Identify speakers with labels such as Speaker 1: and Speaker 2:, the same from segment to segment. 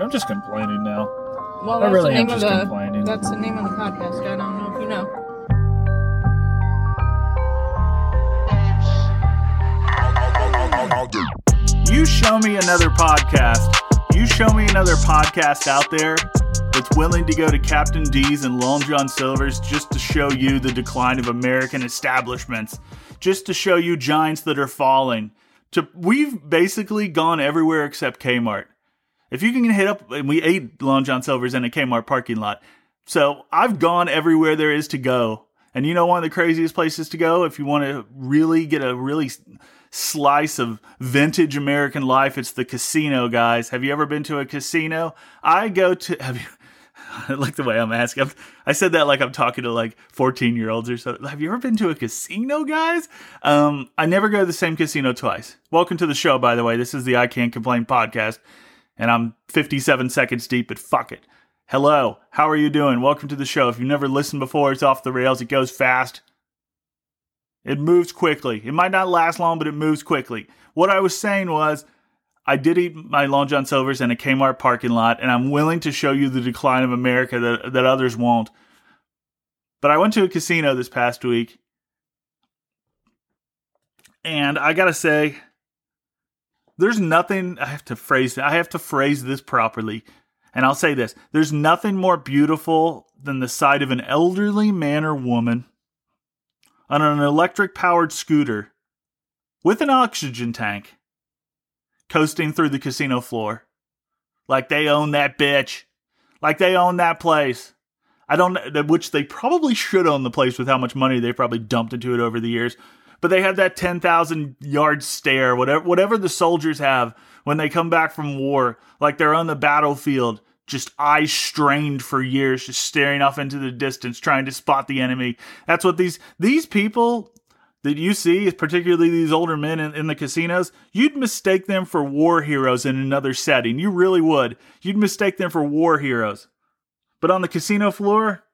Speaker 1: I'm just complaining now.
Speaker 2: Well,
Speaker 1: I
Speaker 2: that's
Speaker 1: really
Speaker 2: the
Speaker 1: am
Speaker 2: name of
Speaker 1: just
Speaker 2: the
Speaker 1: complaining.
Speaker 2: that's the name of the podcast. I don't know if you know.
Speaker 1: You show me another podcast. You show me another podcast out there that's willing to go to Captain D's and Long John Silver's just to show you the decline of American establishments, just to show you giants that are falling. To we've basically gone everywhere except Kmart. If you can hit up, and we ate Long John Silver's in a Kmart parking lot. So I've gone everywhere there is to go. And you know one of the craziest places to go if you want to really get a really slice of vintage American life, it's the casino, guys. Have you ever been to a casino? I go to have you like the way I'm asking. I said that like I'm talking to like 14 year olds or so. Have you ever been to a casino, guys? Um, I never go to the same casino twice. Welcome to the show, by the way. This is the I Can't Complain podcast, and I'm 57 seconds deep, but fuck it. Hello, how are you doing? Welcome to the show. If you've never listened before, it's off the rails. It goes fast. It moves quickly. It might not last long, but it moves quickly. What I was saying was, I did eat my Long John Silver's in a Kmart parking lot, and I'm willing to show you the decline of America that, that others won't. But I went to a casino this past week, and I gotta say, there's nothing. I have to phrase. I have to phrase this properly, and I'll say this: there's nothing more beautiful than the sight of an elderly man or woman on an electric powered scooter with an oxygen tank coasting through the casino floor. Like they own that bitch. Like they own that place. I don't which they probably should own the place with how much money they probably dumped into it over the years. But they have that 10,000 yard stare, whatever whatever the soldiers have when they come back from war, like they're on the battlefield, just eyes strained for years, just staring off into the distance, trying to spot the enemy. That's what these these people that you see, particularly these older men in, in, the casinos, you'd mistake them for war heroes in another setting. You really would. You'd mistake them for war heroes. But on the casino floor,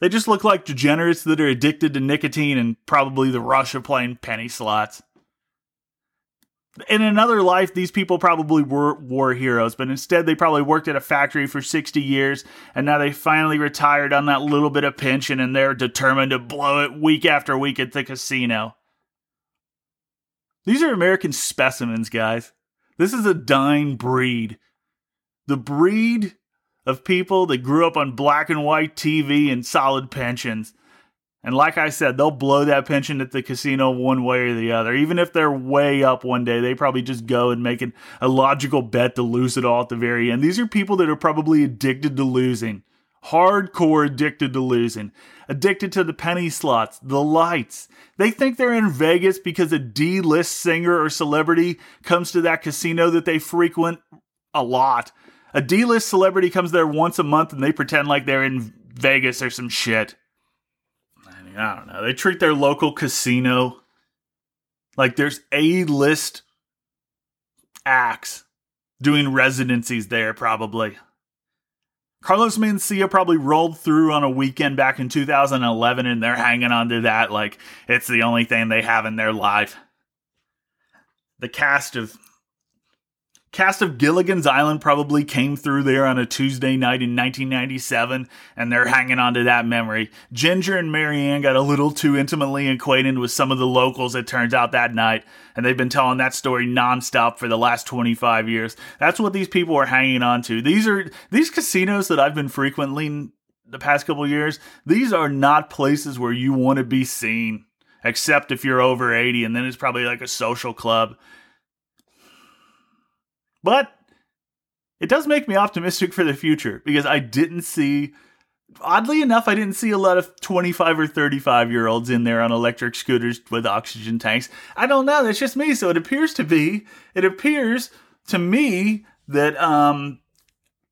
Speaker 1: they just look like degenerates that are addicted to nicotine and probably the rush of playing penny slots in another life, these people probably were war heroes, but instead they probably worked at a factory for 60 years and now they finally retired on that little bit of pension and they're determined to blow it week after week at the casino. These are American specimens, guys. This is a dying breed. The breed of people that grew up on black and white TV and solid pensions. And like I said, they'll blow that pension at the casino one way or the other. Even if they're way up one day, they probably just go and make a logical bet to lose it all at the very end. These are people that are probably addicted to losing. Hardcore addicted to losing. Addicted to the penny slots, the lights. They think they're in Vegas because a D list singer or celebrity comes to that casino that they frequent a lot. A D list celebrity comes there once a month and they pretend like they're in Vegas or some shit. I don't know. They treat their local casino like there's A list acts doing residencies there, probably. Carlos Mencia probably rolled through on a weekend back in 2011 and they're hanging on to that like it's the only thing they have in their life. The cast of cast of Gilligan's Island probably came through there on a Tuesday night in 1997, and they're hanging on to that memory. Ginger and Mary Ann got a little too intimately acquainted with some of the locals, it turns out, that night, and they've been telling that story nonstop for the last 25 years. That's what these people are hanging on to. These are these casinos that I've been frequently the past couple years. These are not places where you want to be seen, except if you're over 80, and then it's probably like a social club. But it does make me optimistic for the future because I didn't see, oddly enough, I didn't see a lot of 25 or 35 year olds in there on electric scooters with oxygen tanks. I don't know. That's just me. So it appears to be, it appears to me that um,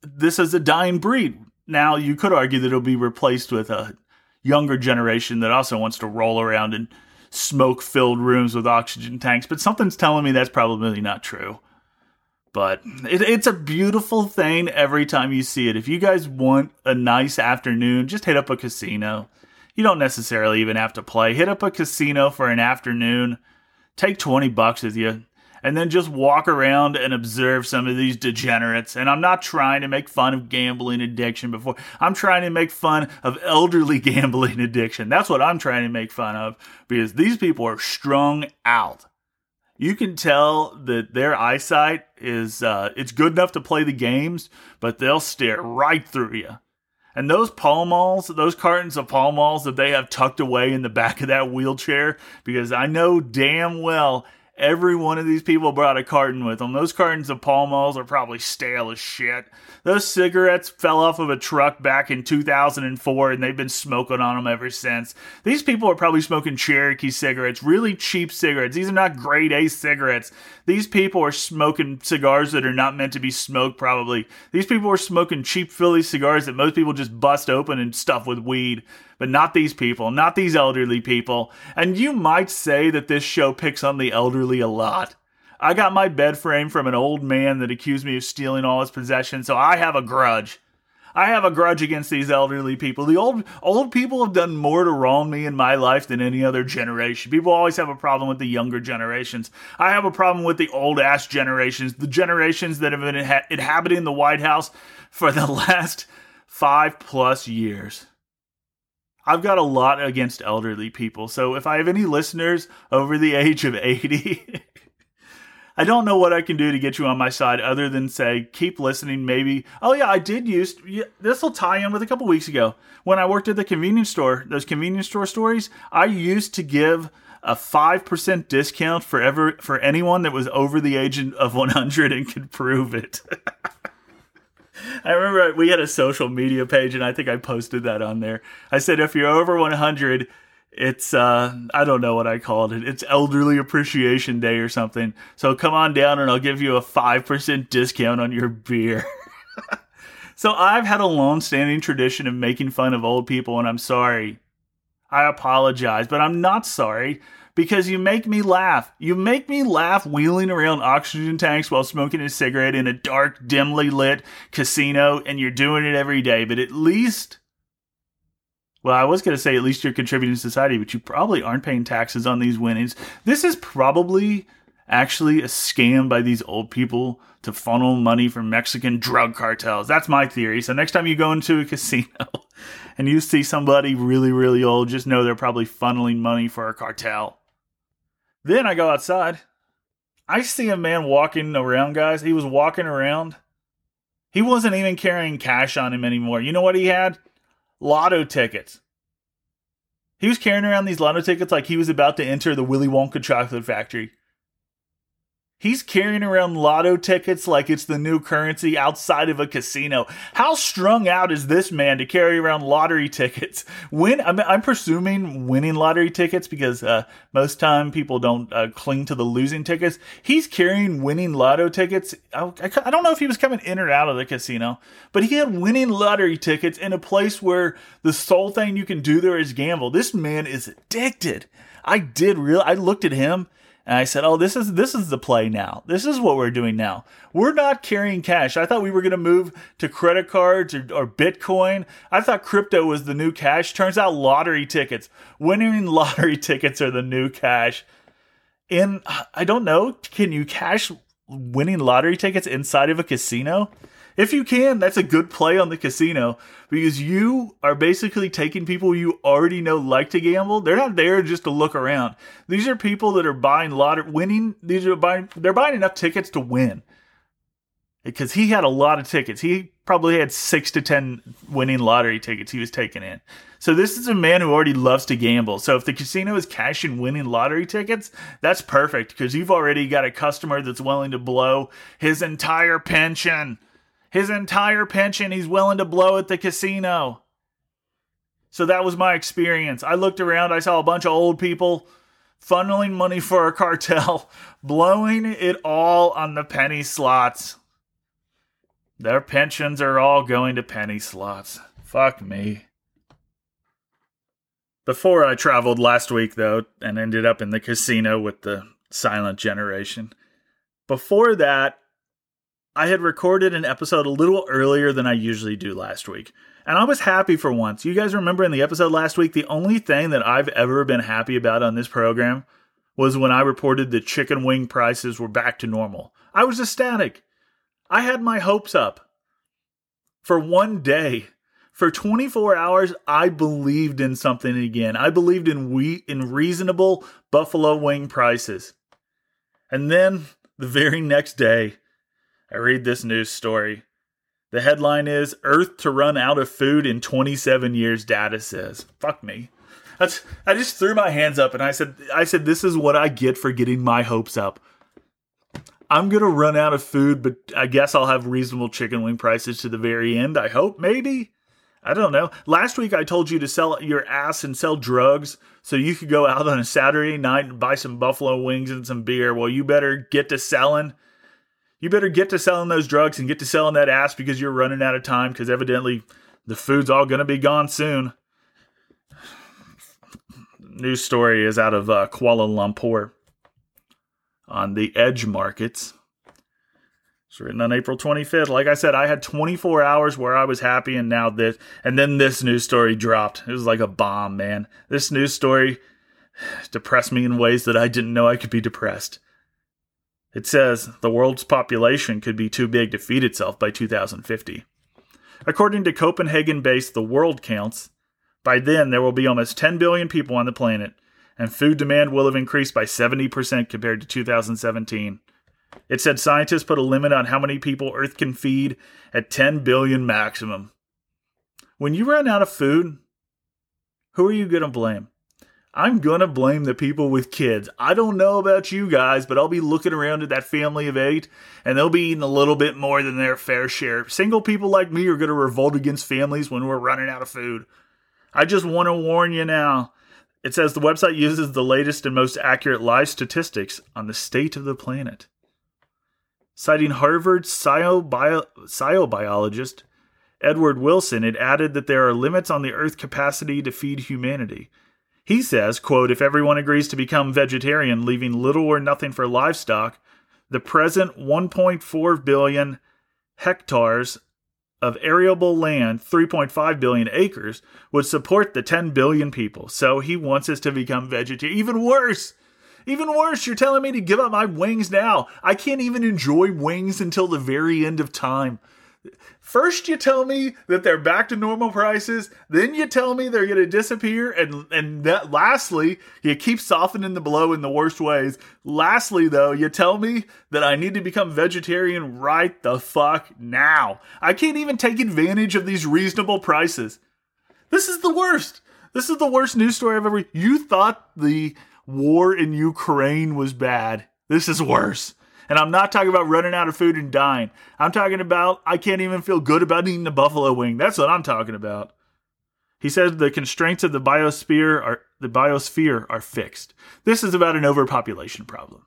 Speaker 1: this is a dying breed. Now, you could argue that it'll be replaced with a younger generation that also wants to roll around in smoke filled rooms with oxygen tanks, but something's telling me that's probably not true. But it, it's a beautiful thing every time you see it. If you guys want a nice afternoon, just hit up a casino. You don't necessarily even have to play. Hit up a casino for an afternoon. Take 20 bucks with you and then just walk around and observe some of these degenerates. And I'm not trying to make fun of gambling addiction before. I'm trying to make fun of elderly gambling addiction. That's what I'm trying to make fun of because these people are strung out. You can tell that their eyesight is uh, it's good enough to play the games, but they'll stare right through you. And those Pall Malls, those cartons of Pall Malls that they have tucked away in the back of that wheelchair, because I know damn well Every one of these people brought a carton with them. Those cartons of Pall Malls are probably stale as shit. Those cigarettes fell off of a truck back in 2004 and they've been smoking on them ever since. These people are probably smoking Cherokee cigarettes, really cheap cigarettes. These are not grade A cigarettes. These people are smoking cigars that are not meant to be smoked, probably. These people are smoking cheap Philly cigars that most people just bust open and stuff with weed but not these people, not these elderly people. And you might say that this show picks on the elderly a lot. I got my bed frame from an old man that accused me of stealing all his possessions, so I have a grudge. I have a grudge against these elderly people. The old old people have done more to wrong me in my life than any other generation. People always have a problem with the younger generations. I have a problem with the old ass generations, the generations that have been inhabiting the White House for the last five plus years. I've got a lot against elderly people. So if I have any listeners over the age of 80, I don't know what I can do to get you on my side other than say, keep listening. Maybe, oh yeah, I did use this will tie in with a couple weeks ago when I worked at the convenience store, those convenience store stories. I used to give a 5% discount for ever, for anyone that was over the age of 100 and could prove it. I remember we had a social media page, and I think I posted that on there. I said if you're over 100, it's uh I don't know what I called it. It's Elderly Appreciation Day or something. So come on down, and I'll give you a five percent discount on your beer. so I've had a long-standing tradition of making fun of old people, and I'm sorry. I apologize, but I'm not sorry because you make me laugh. You make me laugh wheeling around oxygen tanks while smoking a cigarette in a dark, dimly lit casino, and you're doing it every day. But at least, well, I was going to say at least you're contributing to society, but you probably aren't paying taxes on these winnings. This is probably actually a scam by these old people to funnel money from Mexican drug cartels. That's my theory. So next time you go into a casino and you see somebody really, really old, just know they're probably funneling money for a cartel. Then I go outside. I see a man walking around, guys. He was walking around. He wasn't even carrying cash on him anymore. You know what he had? Lotto tickets. He was carrying around these lotto tickets like he was about to enter the Willy Wonka chocolate factory. He's carrying around lotto tickets like it's the new currency outside of a casino. How strung out is this man to carry around lottery tickets? Win? I'm, I'm presuming winning lottery tickets because uh, most time people don't uh, cling to the losing tickets. He's carrying winning lotto tickets. I, I, I don't know if he was coming in or out of the casino, but he had winning lottery tickets in a place where the sole thing you can do there is gamble. This man is addicted. I did real. I looked at him and I said, "Oh, this is this is the play now. This is what we're doing now. We're not carrying cash. I thought we were going to move to credit cards or, or, Bitcoin. I thought crypto was the new cash. Turns out lottery tickets, winning lottery tickets are the new cash. In I don't know, can you cash winning lottery tickets inside of a casino? If you can, that's a good play on the casino because you are basically taking people you already know like to gamble. They're not there just to look around. These are people that are buying lottery, winning. These are buying. They're buying enough tickets to win. Because he had a lot of tickets. He probably had six to ten winning lottery tickets he was taking in. So this is a man who already loves to gamble. So if the casino is cashing winning lottery tickets, that's perfect because you've already got a customer that's willing to blow his entire pension his entire pension he's willing to blow at the casino. So that was my experience. I looked around, I saw a bunch of old people funneling money for a cartel, blowing it all on the penny slots. Their pensions are all going to penny slots. Fuck me. Before I traveled last week, though, and ended up in the casino with the silent generation. Before that, I had recorded an episode a little earlier than I usually do last week. And I was happy for once. You guys remember in the episode last week, the only thing that I've ever been happy about on this program was when I reported that chicken wing prices were back to normal. I was ecstatic. I had my hopes up. For one day, for 24 hours, I believed in something again. I believed in wheat in reasonable buffalo wing prices. And then the very next day, I read this news story. The headline is Earth to run out of food in 27 years, data says. Fuck me. That's I just threw my hands up and I said I said this is what I get for getting my hopes up. I'm gonna run out of food, but I guess I'll have reasonable chicken wing prices to the very end. I hope, maybe. I don't know. Last week I told you to sell your ass and sell drugs so you could go out on a Saturday night and buy some buffalo wings and some beer. Well, you better get to selling you better get to selling those drugs and get to selling that ass because you're running out of time because evidently the food's all going to be gone soon. News story is out of uh, Kuala Lumpur on the edge markets. It's written on April 25th. Like I said, I had 24 hours where I was happy, and now this, and then this news story dropped. It was like a bomb, man. This news story depressed me in ways that I didn't know I could be depressed. It says the world's population could be too big to feed itself by 2050. According to Copenhagen based The World Counts, by then there will be almost 10 billion people on the planet, and food demand will have increased by 70% compared to 2017. It said scientists put a limit on how many people Earth can feed at 10 billion maximum. When you run out of food, who are you going to blame? I'm gonna blame the people with kids. I don't know about you guys, but I'll be looking around at that family of eight, and they'll be eating a little bit more than their fair share. Single people like me are gonna revolt against families when we're running out of food. I just want to warn you now. It says the website uses the latest and most accurate live statistics on the state of the planet. Citing Harvard psychobiologist Edward Wilson, it added that there are limits on the Earth's capacity to feed humanity. He says, quote, if everyone agrees to become vegetarian, leaving little or nothing for livestock, the present 1.4 billion hectares of arable land, 3.5 billion acres, would support the 10 billion people. So he wants us to become vegetarian. Even worse, even worse, you're telling me to give up my wings now. I can't even enjoy wings until the very end of time. First, you tell me that they're back to normal prices. Then you tell me they're going to disappear, and and that lastly, you keep softening the blow in the worst ways. Lastly, though, you tell me that I need to become vegetarian right the fuck now. I can't even take advantage of these reasonable prices. This is the worst. This is the worst news story I've ever. You thought the war in Ukraine was bad. This is worse. And I'm not talking about running out of food and dying. I'm talking about I can't even feel good about eating a buffalo wing. That's what I'm talking about. He says the constraints of the biosphere are the biosphere are fixed. This is about an overpopulation problem.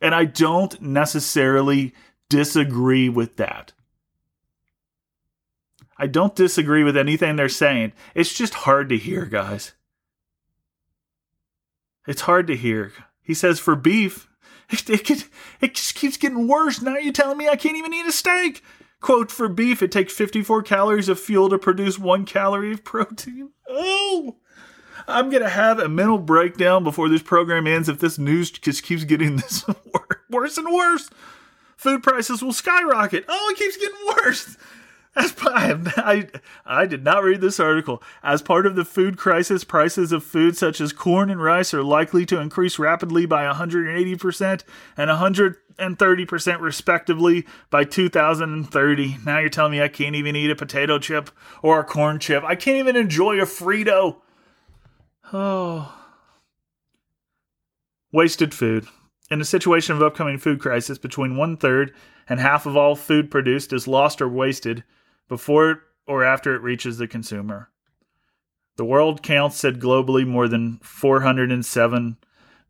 Speaker 1: And I don't necessarily disagree with that. I don't disagree with anything they're saying. It's just hard to hear, guys. It's hard to hear. He says for beef, it, it, it just keeps getting worse. Now you're telling me I can't even eat a steak. Quote, for beef, it takes 54 calories of fuel to produce one calorie of protein. Oh! I'm going to have a mental breakdown before this program ends if this news just keeps getting this worse and worse. Food prices will skyrocket. Oh, it keeps getting worse. As I, I did not read this article. As part of the food crisis, prices of food such as corn and rice are likely to increase rapidly by 180% and 130% respectively by 2030. Now you're telling me I can't even eat a potato chip or a corn chip. I can't even enjoy a Frito. Oh. Wasted food. In a situation of upcoming food crisis, between one third and half of all food produced is lost or wasted before or after it reaches the consumer. The World Count said globally more than 407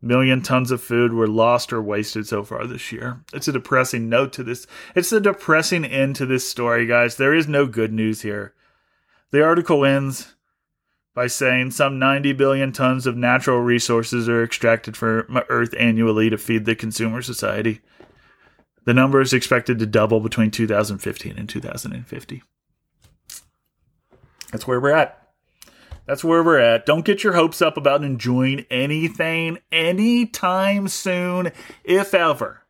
Speaker 1: million tons of food were lost or wasted so far this year. It's a depressing note to this. It's a depressing end to this story, guys. There is no good news here. The article ends by saying some 90 billion tons of natural resources are extracted from Earth annually to feed the consumer society. The number is expected to double between 2015 and 2050. That's where we're at. That's where we're at. Don't get your hopes up about enjoying anything anytime soon, if ever.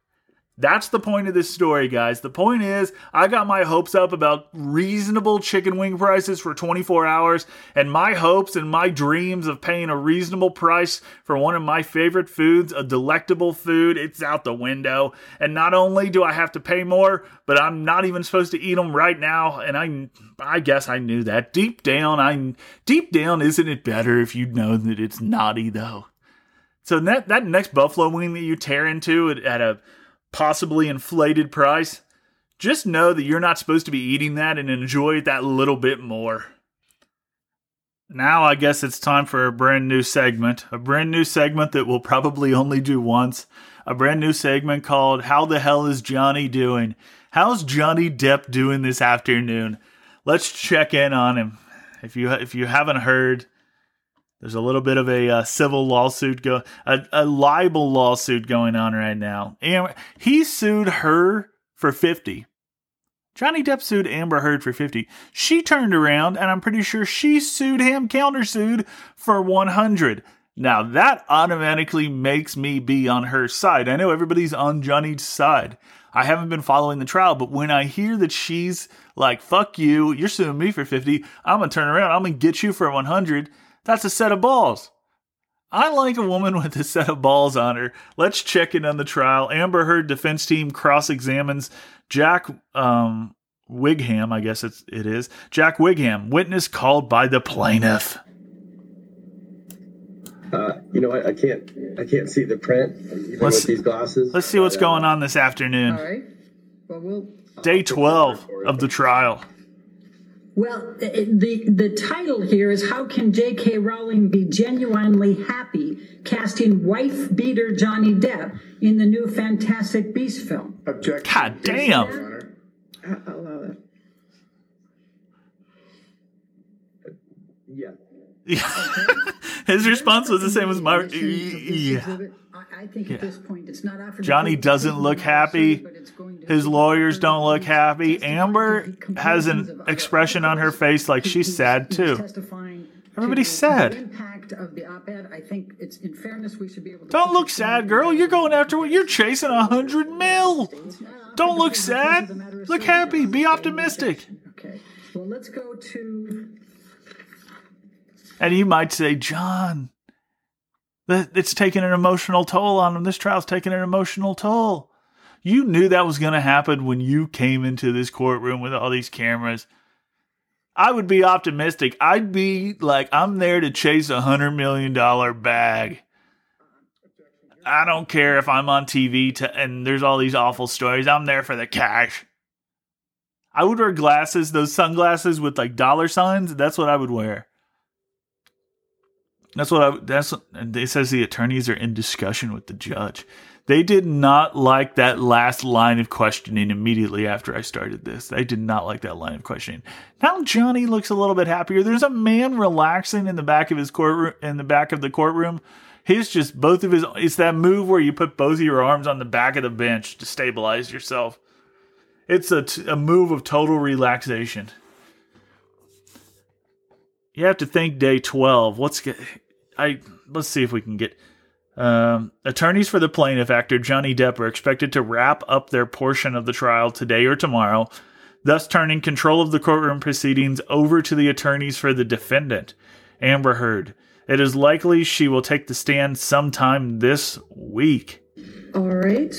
Speaker 1: That's the point of this story, guys. The point is, I got my hopes up about reasonable chicken wing prices for 24 hours, and my hopes and my dreams of paying a reasonable price for one of my favorite foods, a delectable food, it's out the window. And not only do I have to pay more, but I'm not even supposed to eat them right now. And I, I guess I knew that deep down. I deep down, isn't it better if you know that it's naughty though? So that that next buffalo wing that you tear into at a possibly inflated price, just know that you're not supposed to be eating that and enjoy it that little bit more. Now, I guess it's time for a brand new segment. A brand new segment that we'll probably only do once. A brand new segment called How the Hell is Johnny Doing? How's Johnny Depp doing this afternoon? Let's check in on him. If you if you haven't heard, there's a little bit of a uh, civil lawsuit go a, a libel lawsuit going on right now. And he sued her for 50. Johnny Depp sued Amber Heard for 50. She turned around and I'm pretty sure she sued him, countersued for 100. Now that automatically makes me be on her side. I know everybody's on Johnny's side. I haven't been following the trial, but when I hear that she's like, fuck you, you're suing me for 50, I'm gonna turn around, I'm gonna get you for 100 that's a set of balls. I like a woman with a set of balls on her. Let's check in on the trial. Amber Heard defense team cross examines Jack um, Whigham, I guess it's, it is. Jack Whigham, witness called by the plaintiff.
Speaker 3: Uh, you know, I, I, can't, I can't see the print even let's, with these glasses.
Speaker 1: Let's see what's going on this afternoon.
Speaker 2: All right. Well, we'll
Speaker 1: Day twelve of the trial.
Speaker 4: Well, the the title here is "How Can J.K. Rowling Be Genuinely Happy Casting Wife Beater Johnny Depp in the new Fantastic Beasts film?"
Speaker 1: Objection. God damn.
Speaker 2: I love it. that.
Speaker 3: Yeah.
Speaker 1: His response was the same as my. Yeah.
Speaker 4: I think at this point it's not offered.
Speaker 1: Johnny doesn't look happy. His lawyers don't look happy. Amber has an expression on her face like she's sad too. Everybody's sad.
Speaker 4: Of the op-ed. I think it's in fairness we should be able to.
Speaker 1: Don't look sad, girl. You're going after what? You're chasing a hundred mil. Don't look sad. Look happy. Be optimistic.
Speaker 4: Okay. Well, let's go to.
Speaker 1: And you might say, John, it's taking an emotional toll on him. This trial's taking an emotional toll. You knew that was going to happen when you came into this courtroom with all these cameras. I would be optimistic. I'd be like, I'm there to chase a hundred million dollar bag. I don't care if I'm on TV to, and there's all these awful stories. I'm there for the cash. I would wear glasses, those sunglasses with like dollar signs. That's what I would wear. That's what I. That's it says the attorneys are in discussion with the judge. They did not like that last line of questioning immediately after I started this. They did not like that line of questioning. Now Johnny looks a little bit happier. There's a man relaxing in the back of his courtroom. In the back of the courtroom, he's just both of his. It's that move where you put both of your arms on the back of the bench to stabilize yourself. It's a, t- a move of total relaxation. You have to think day 12. What's I let's see if we can get um, attorneys for the plaintiff actor Johnny Depp are expected to wrap up their portion of the trial today or tomorrow, thus turning control of the courtroom proceedings over to the attorneys for the defendant, Amber Heard. It is likely she will take the stand sometime this week.
Speaker 2: All right.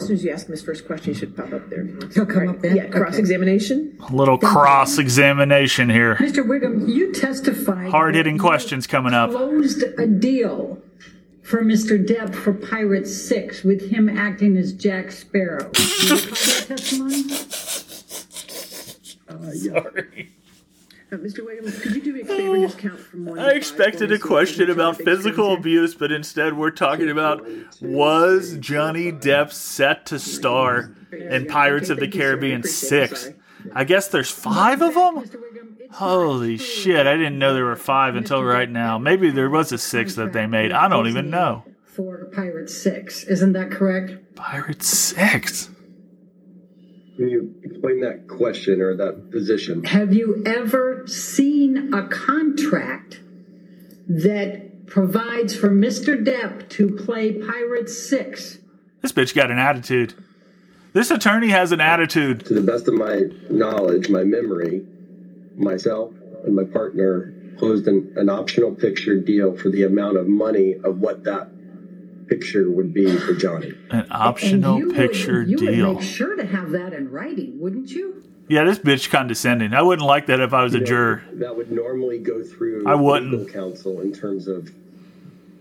Speaker 2: As soon as you ask him his first question, he should pop up there.
Speaker 4: He'll come up there?
Speaker 2: Yeah, cross examination.
Speaker 1: A little cross examination here.
Speaker 4: Mr. Whigham, you testified.
Speaker 1: Hard hitting questions coming up.
Speaker 4: Closed a deal for Mr. Depp for Pirate Six with him acting as Jack Sparrow. Do you recall that testimony?
Speaker 3: Uh, yeah.
Speaker 1: Sorry.
Speaker 2: Uh, Mr. Whigham, could you do me a favor and just count from one? to
Speaker 1: I expected a question about
Speaker 2: try to make
Speaker 1: physical abuse, but instead we're talking about was Johnny Depp set to star in Pirates of the
Speaker 2: Okay, thank you, sir. I
Speaker 1: Caribbean 6? I guess there's five of them?
Speaker 4: Mr. Whigham, it's
Speaker 1: Holy shit, I didn't know there were five until right now. Maybe there was a six that they made. I don't even know.
Speaker 4: For Pirate Six, isn't that correct?
Speaker 1: Pirate 6?
Speaker 3: Can you explain that question or that position?
Speaker 4: Have you ever seen a contract that provides for Mr. Depp to play Pirate 6?
Speaker 1: This bitch got an attitude. This attorney has an attitude.
Speaker 3: To the best of my knowledge, my memory, myself and my partner closed an, an optional picture deal for the amount of money of what that picture would be for Johnny.
Speaker 1: An optional
Speaker 4: And you
Speaker 1: picture
Speaker 4: would, you
Speaker 1: deal.
Speaker 4: would make sure to have that in writing, wouldn't you?
Speaker 1: Yeah, this bitch condescending. I wouldn't like that if I was a juror.
Speaker 3: That would normally go through
Speaker 1: I wouldn't.
Speaker 3: legal counsel in terms of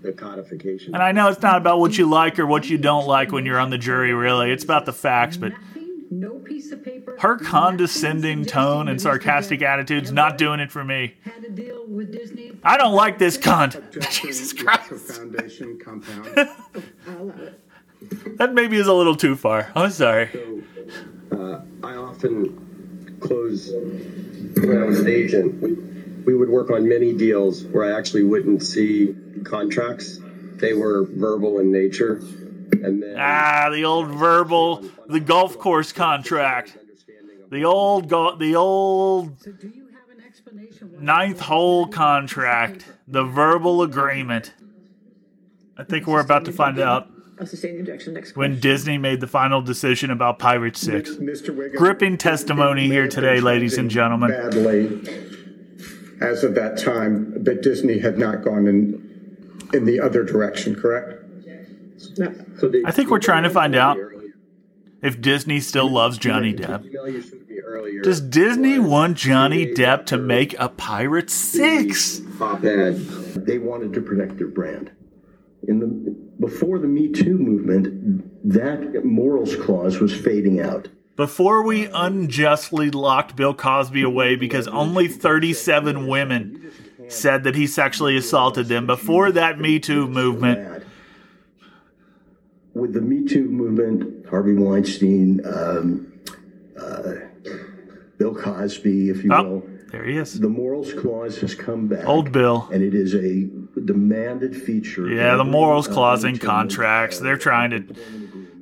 Speaker 3: the codification.
Speaker 1: And I know it's not about what you like or what you don't like when you're on the jury, really. It's about the facts, but
Speaker 4: Nothing, no piece of paper.
Speaker 1: her condescending tone and sarcastic attitude's not doing it for me.
Speaker 4: Had a deal with Disney.
Speaker 1: I don't like this cunt. Jesus Christ.
Speaker 5: Foundation compound.
Speaker 2: I'll allow it.
Speaker 1: That maybe is a little too far. I'm sorry.
Speaker 3: uh, I often close when I was an agent. We, we would work on many deals where I actually wouldn't see contracts. They were verbal in nature. And then
Speaker 1: Ah, the old verbal, the golf course contract. The old, go- the old
Speaker 4: So do you have an explanation? why-
Speaker 1: ninth hole contract. The verbal agreement. I think we're about to find out
Speaker 2: I'll sustain the objection. Next
Speaker 1: when. Disney made the final decision about Pirate 6.
Speaker 5: Mr. Wiggins.
Speaker 1: Gripping testimony here today, ladies and gentlemen.
Speaker 5: Badly, as of that time, but Disney had not gone in in the other direction, correct?
Speaker 3: So the-
Speaker 1: I think we're trying to find out if Disney still loves Johnny Depp.
Speaker 3: email you showed me earlier
Speaker 1: Does Disney want Johnny Depp to make a Pirate 6?
Speaker 3: the Op-ed.
Speaker 6: they wanted to protect their brand. In the before the Me Too movement, that morals clause was fading out.
Speaker 1: Before we unjustly locked Bill Cosby away because only 37 women said that he sexually assaulted them, before that Me Too movement.
Speaker 6: With the Me Too movement, Harvey Weinstein, um, uh, Bill Cosby, if you
Speaker 1: oh,
Speaker 6: will,
Speaker 1: there he is.
Speaker 6: the morals clause has come back.
Speaker 1: Old Bill.
Speaker 6: and it is a demanded feature.
Speaker 1: Yeah, the morals clause in contracts. They're trying to.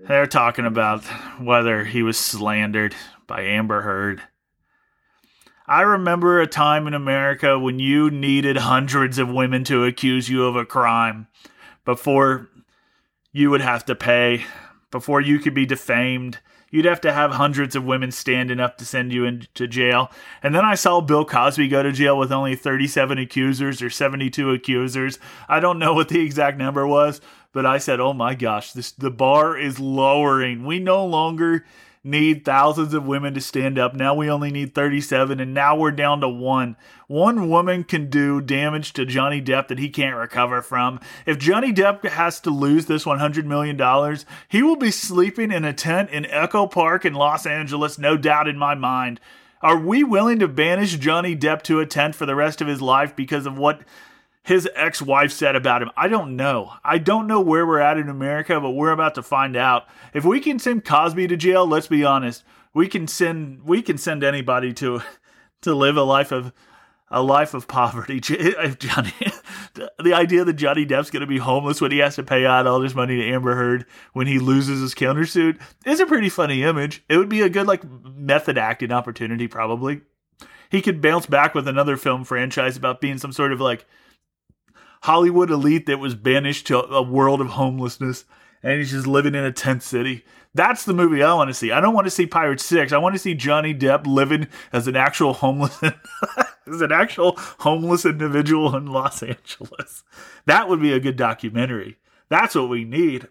Speaker 1: They're talking about whether he was slandered by Amber Heard. I remember a time in America when you needed hundreds of women to accuse you of a crime before you would have to pay, before you could be defamed. You'd have to have hundreds of women standing up to send you into jail. And then I saw Bill Cosby go to jail with only 37 accusers or 72 accusers. I don't know what the exact number was, but I said, "Oh my gosh, this the bar is lowering. We no longer need thousands of women to stand up. Now we only need 37 and now we're down to one. One woman can do damage to Johnny Depp that he can't recover from. If Johnny Depp has to lose this 100 million dollars, he will be sleeping in a tent in Echo Park in Los Angeles, no doubt in my mind. Are we willing to banish Johnny Depp to a tent for the rest of his life because of what his ex wife said about him. I don't know. I don't know where we're at in America, but we're about to find out. If we can send Cosby to jail, let's be honest, we can send we can send anybody to to live a life of a life of poverty. If Johnny, the idea that Johnny Depp's going to be homeless when he has to pay out all this money to Amber Heard when he loses his countersuit is a pretty funny image. It would be a good like method acting opportunity, probably. He could bounce back with another film franchise about being some sort of like Hollywood elite that was banished to a world of homelessness and he's just living in a tent city. That's the movie I want to see. I don't want to see Pirate 6. I want to see Johnny Depp living as an actual homeless as an actual homeless individual in Los Angeles. That would be a good documentary. That's what we need.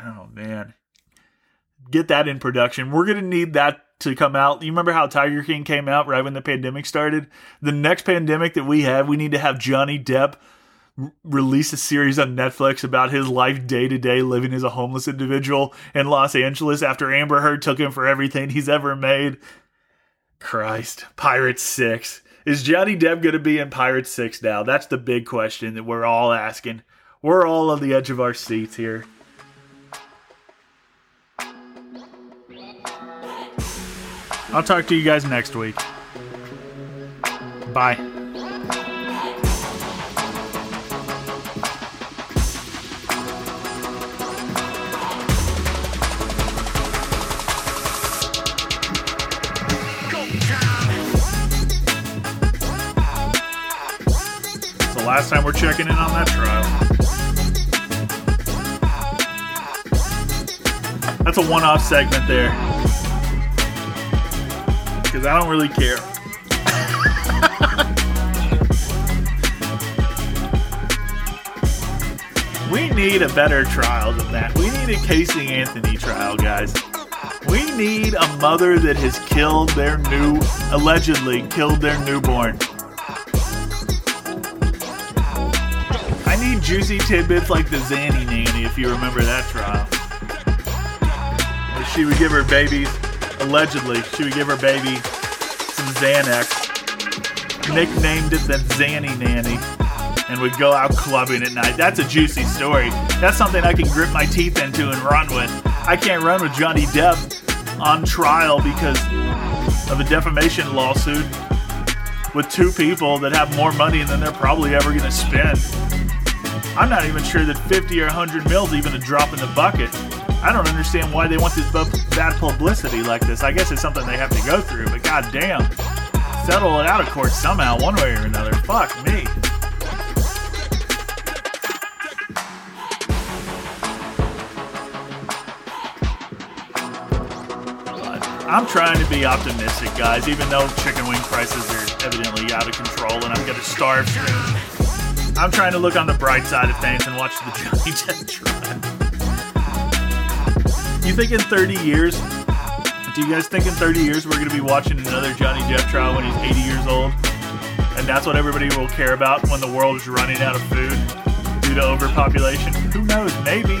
Speaker 1: Oh man. Get that in production. We're going to need that to come out. You remember how Tiger King came out right when the pandemic started? The next pandemic that we have, we need to have Johnny Depp release a series on Netflix about his life day to day living as a homeless individual in Los Angeles after Amber Heard took him for everything he's ever made. Christ, Pirates 6. Is Johnny Depp going to be in Pirates 6 now? That's the big question that we're all asking. We're all on the edge of our seats here. I'll talk to you guys next week. Bye. Last time we're checking in on that trial. That's a one off segment there. Because I don't really care. we need a better trial than that. We need a Casey Anthony trial, guys. We need a mother that has killed their new, allegedly killed their newborn. Need juicy tidbits like the Zanny nanny, if you remember that trial. She would give her babies, allegedly, she would give her baby some Xanax, nicknamed it the Zanny nanny, and would go out clubbing at night. That's a juicy story. That's something I can grip my teeth into and run with. I can't run with Johnny Depp on trial because of a defamation lawsuit with two people that have more money than they're probably ever going to spend. I'm not even sure that 50 or 100 mils even a drop in the bucket. I don't understand why they want this bu- bad publicity like this. I guess it's something they have to go through, but goddamn, settle it out of court somehow, one way or another. Fuck me. I'm trying to be optimistic, guys, even though chicken wing prices are evidently out of control and I'm gonna starve soon. I'm trying to look on the bright side of things and watch the Johnny Depp trial. You think in 30 years, do you guys think in 30 years we're gonna be watching another Johnny Depp trial when he's 80 years old? And that's what everybody will care about when the world is running out of food due to overpopulation? Who knows? Maybe.